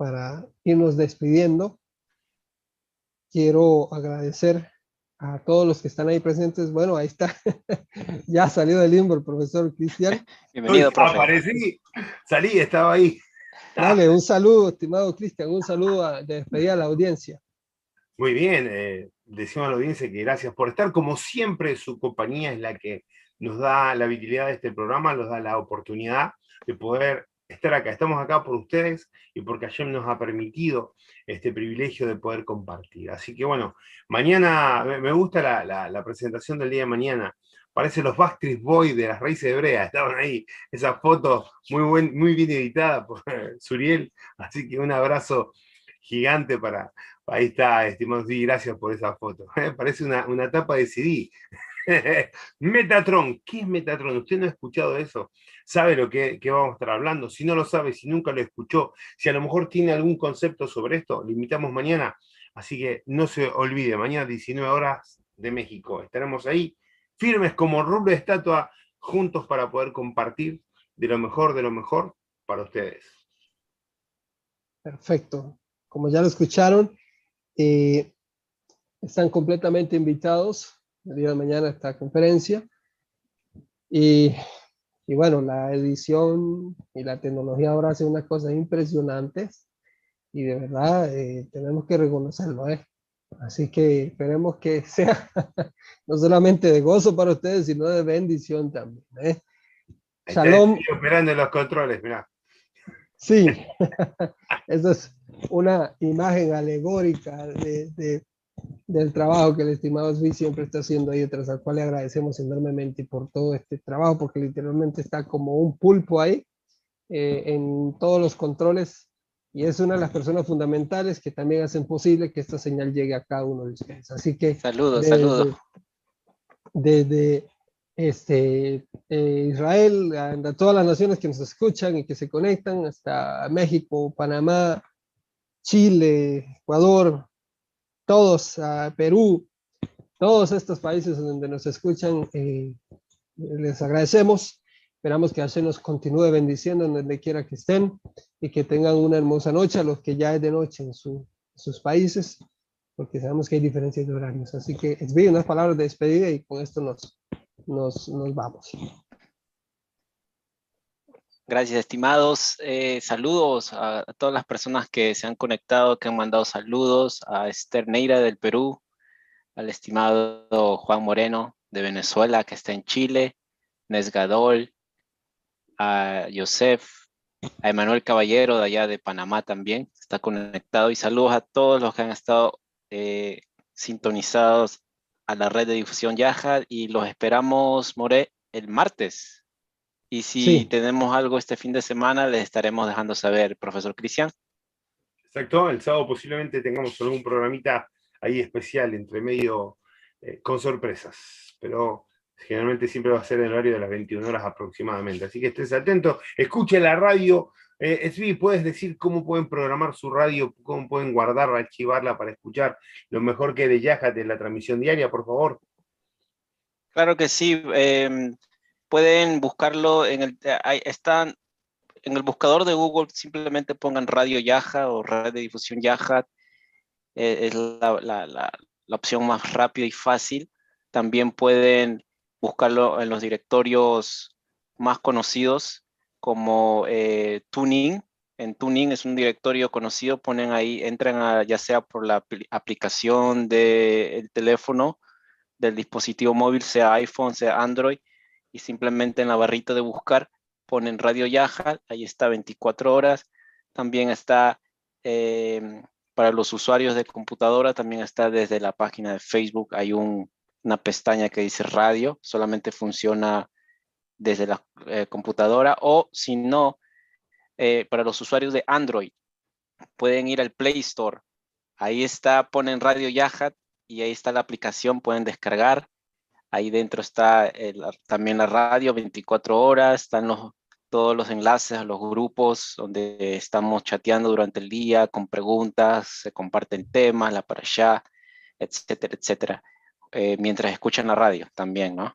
para irnos despidiendo, quiero agradecer a todos los que están ahí presentes. Bueno, ahí está. ya salió del limbo el profesor Cristian. Bienvenido, profe. Aparecí, salí, estaba ahí. Dale, un saludo, estimado Cristian, un saludo a, de despedida a la audiencia. Muy bien, eh, decimos a la audiencia que gracias por estar. Como siempre, su compañía es la que nos da la vitalidad de este programa, nos da la oportunidad de poder estar acá. Estamos acá por ustedes y porque ayer nos ha permitido este privilegio de poder compartir. Así que bueno, mañana, me gusta la, presentación del día de mañana. Parece los Backstreet Boys de las raíces hebreas, estaban ahí, esa foto muy, buen, muy bien editada por Suriel, así que un abrazo gigante para, ahí está, estimados, y gracias por esa foto. Parece una, una tapa de CD. Metatron, ¿qué es Metatron? ¿Usted no ha escuchado eso? ¿Sabe lo que, vamos a estar hablando? Si no lo sabe, si nunca lo escuchó, si a lo mejor tiene algún concepto sobre esto, lo invitamos mañana. Así que no se olvide, mañana 19 horas de México. Estaremos ahí firmes como rubro de estatua, juntos para poder compartir de lo mejor, de lo mejor para ustedes. Perfecto. Como ya lo escucharon, eh, están completamente invitados el día de mañana esta conferencia. Y, y, bueno, la edición y la tecnología ahora hace unas cosas impresionantes y de verdad eh, tenemos que reconocerlo. ¿eh? Así que esperemos que sea no solamente de gozo para ustedes, sino de bendición también. ¿eh? Shalom. Operando los controles, mira. Sí, esa es una imagen alegórica de, de, del trabajo que el estimado Svi siempre está haciendo ahí detrás, al cual le agradecemos enormemente por todo este trabajo, porque literalmente está como un pulpo ahí eh, en todos los controles y es una de las personas fundamentales que también hacen posible que esta señal llegue a cada uno de ustedes. Así que... Saludos, saludos. Desde este, eh, Israel, a, todas las naciones que nos escuchan y que se conectan, hasta México, Panamá, Chile, Ecuador, todos, a Perú, todos estos países donde nos escuchan, eh, les agradecemos. Esperamos que Hashem nos continúe bendiciendo en donde quiera que estén y que tengan una hermosa noche a los que ya es de noche en, sus países, porque sabemos que hay diferencias de horarios. Así que es bien unas palabras de despedida y con esto nos, nos, nos vamos. Gracias, estimados. Eh, saludos a, todas las personas que se han conectado, que han mandado saludos, a Esther Neira del Perú, al estimado Juan Moreno de Venezuela, que está en Chile, Nesgadol, a Joseph, a Emanuel Caballero de allá de Panamá también, está conectado, y saludos a todos los que han estado eh, sintonizados a la red de difusión Yahad, y los esperamos, More, el martes y si tenemos algo este fin de semana, les estaremos dejando saber, profesor Cristian. Exacto, el sábado posiblemente tengamos algún programita ahí especial, entre medio, eh, con sorpresas. Pero generalmente siempre va a ser en el horario de las 21 horas aproximadamente. Así que estés atento, escuche la radio. Eh, ¿puedes decir cómo pueden programar su radio, cómo pueden guardarla, archivarla para escuchar lo mejor que de Yahat en la transmisión diaria, por favor? Claro que sí. Em, pueden buscarlo en el, eh, están en el buscador de Google, simplemente pongan Radio Yaja o Red de Difusión Yaja, eh, es la, la, la, opción más rápida y fácil. También pueden buscarlo en los directorios más conocidos como eh, Tuning. En Tuning es un directorio conocido, ponen ahí, entran ya sea por la aplicación del teléfono, del dispositivo móvil, sea iPhone, sea Android, y simplemente en la barrita de buscar ponen Radio Yaja, ahí está 24 horas. También está em, para los usuarios de computadora, también está desde la página de Facebook, hay una pestaña que dice radio, solamente funciona desde la eh, computadora o si no, eh, para los usuarios de Android, pueden ir al Play Store. Ahí está, ponen Radio Yahat y ahí está la aplicación, pueden descargar Ahí dentro está también la radio 24 horas, están los, todos los enlaces a los grupos donde estamos chateando durante el día con preguntas, se comparten temas, la para allá, etcétera, etcétera, eh, mientras escuchan la radio también, ¿no?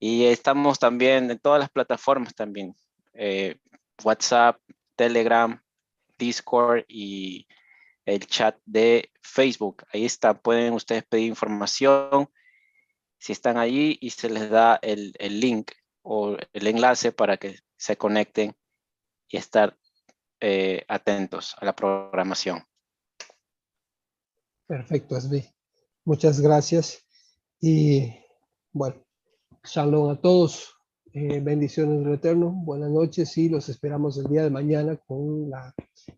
Y estamos también en todas las plataformas también, eh, WhatsApp, Telegram, Discord y el chat de Facebook. Ahí está, pueden ustedes pedir información si están allí y se les da el, el link o el enlace para que se conecten y estar eh, atentos a la programación. Perfecto, Esbi. Muchas gracias. Y bueno, shalom a todos. Eh, bendiciones del Eterno. Buenas noches y los esperamos el día de mañana con la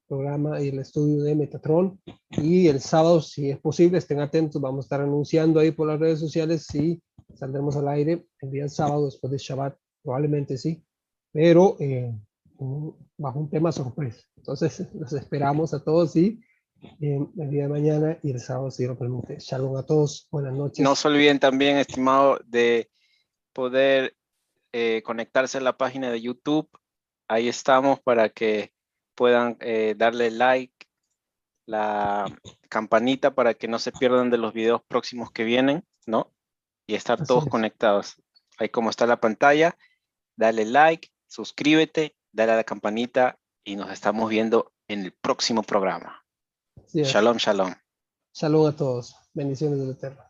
programa y el estudio de Metatron. Y el sábado, si es posible, estén atentos. Vamos a estar anunciando ahí por las redes sociales si saldremos al aire el día sábado después de Shabbat. Probablemente sí, pero eh, bajo un tema sorpresa. Entonces, los esperamos a todos y eh, el día de mañana y el sábado, si lo permite. Shalom a todos. Buenas noches. No se olviden también, estimado, de poder eh, conectarse a la página de YouTube. Ahí estamos para que puedan eh, darle like, la campanita para que no se pierdan de los videos próximos que vienen, ¿no? Y estar Así todos es. conectados. Ahí como está la pantalla, dale like, suscríbete, dale a la campanita y nos estamos viendo en el próximo programa. Shalom, shalom. Shalom a todos. Bendiciones del Eterno.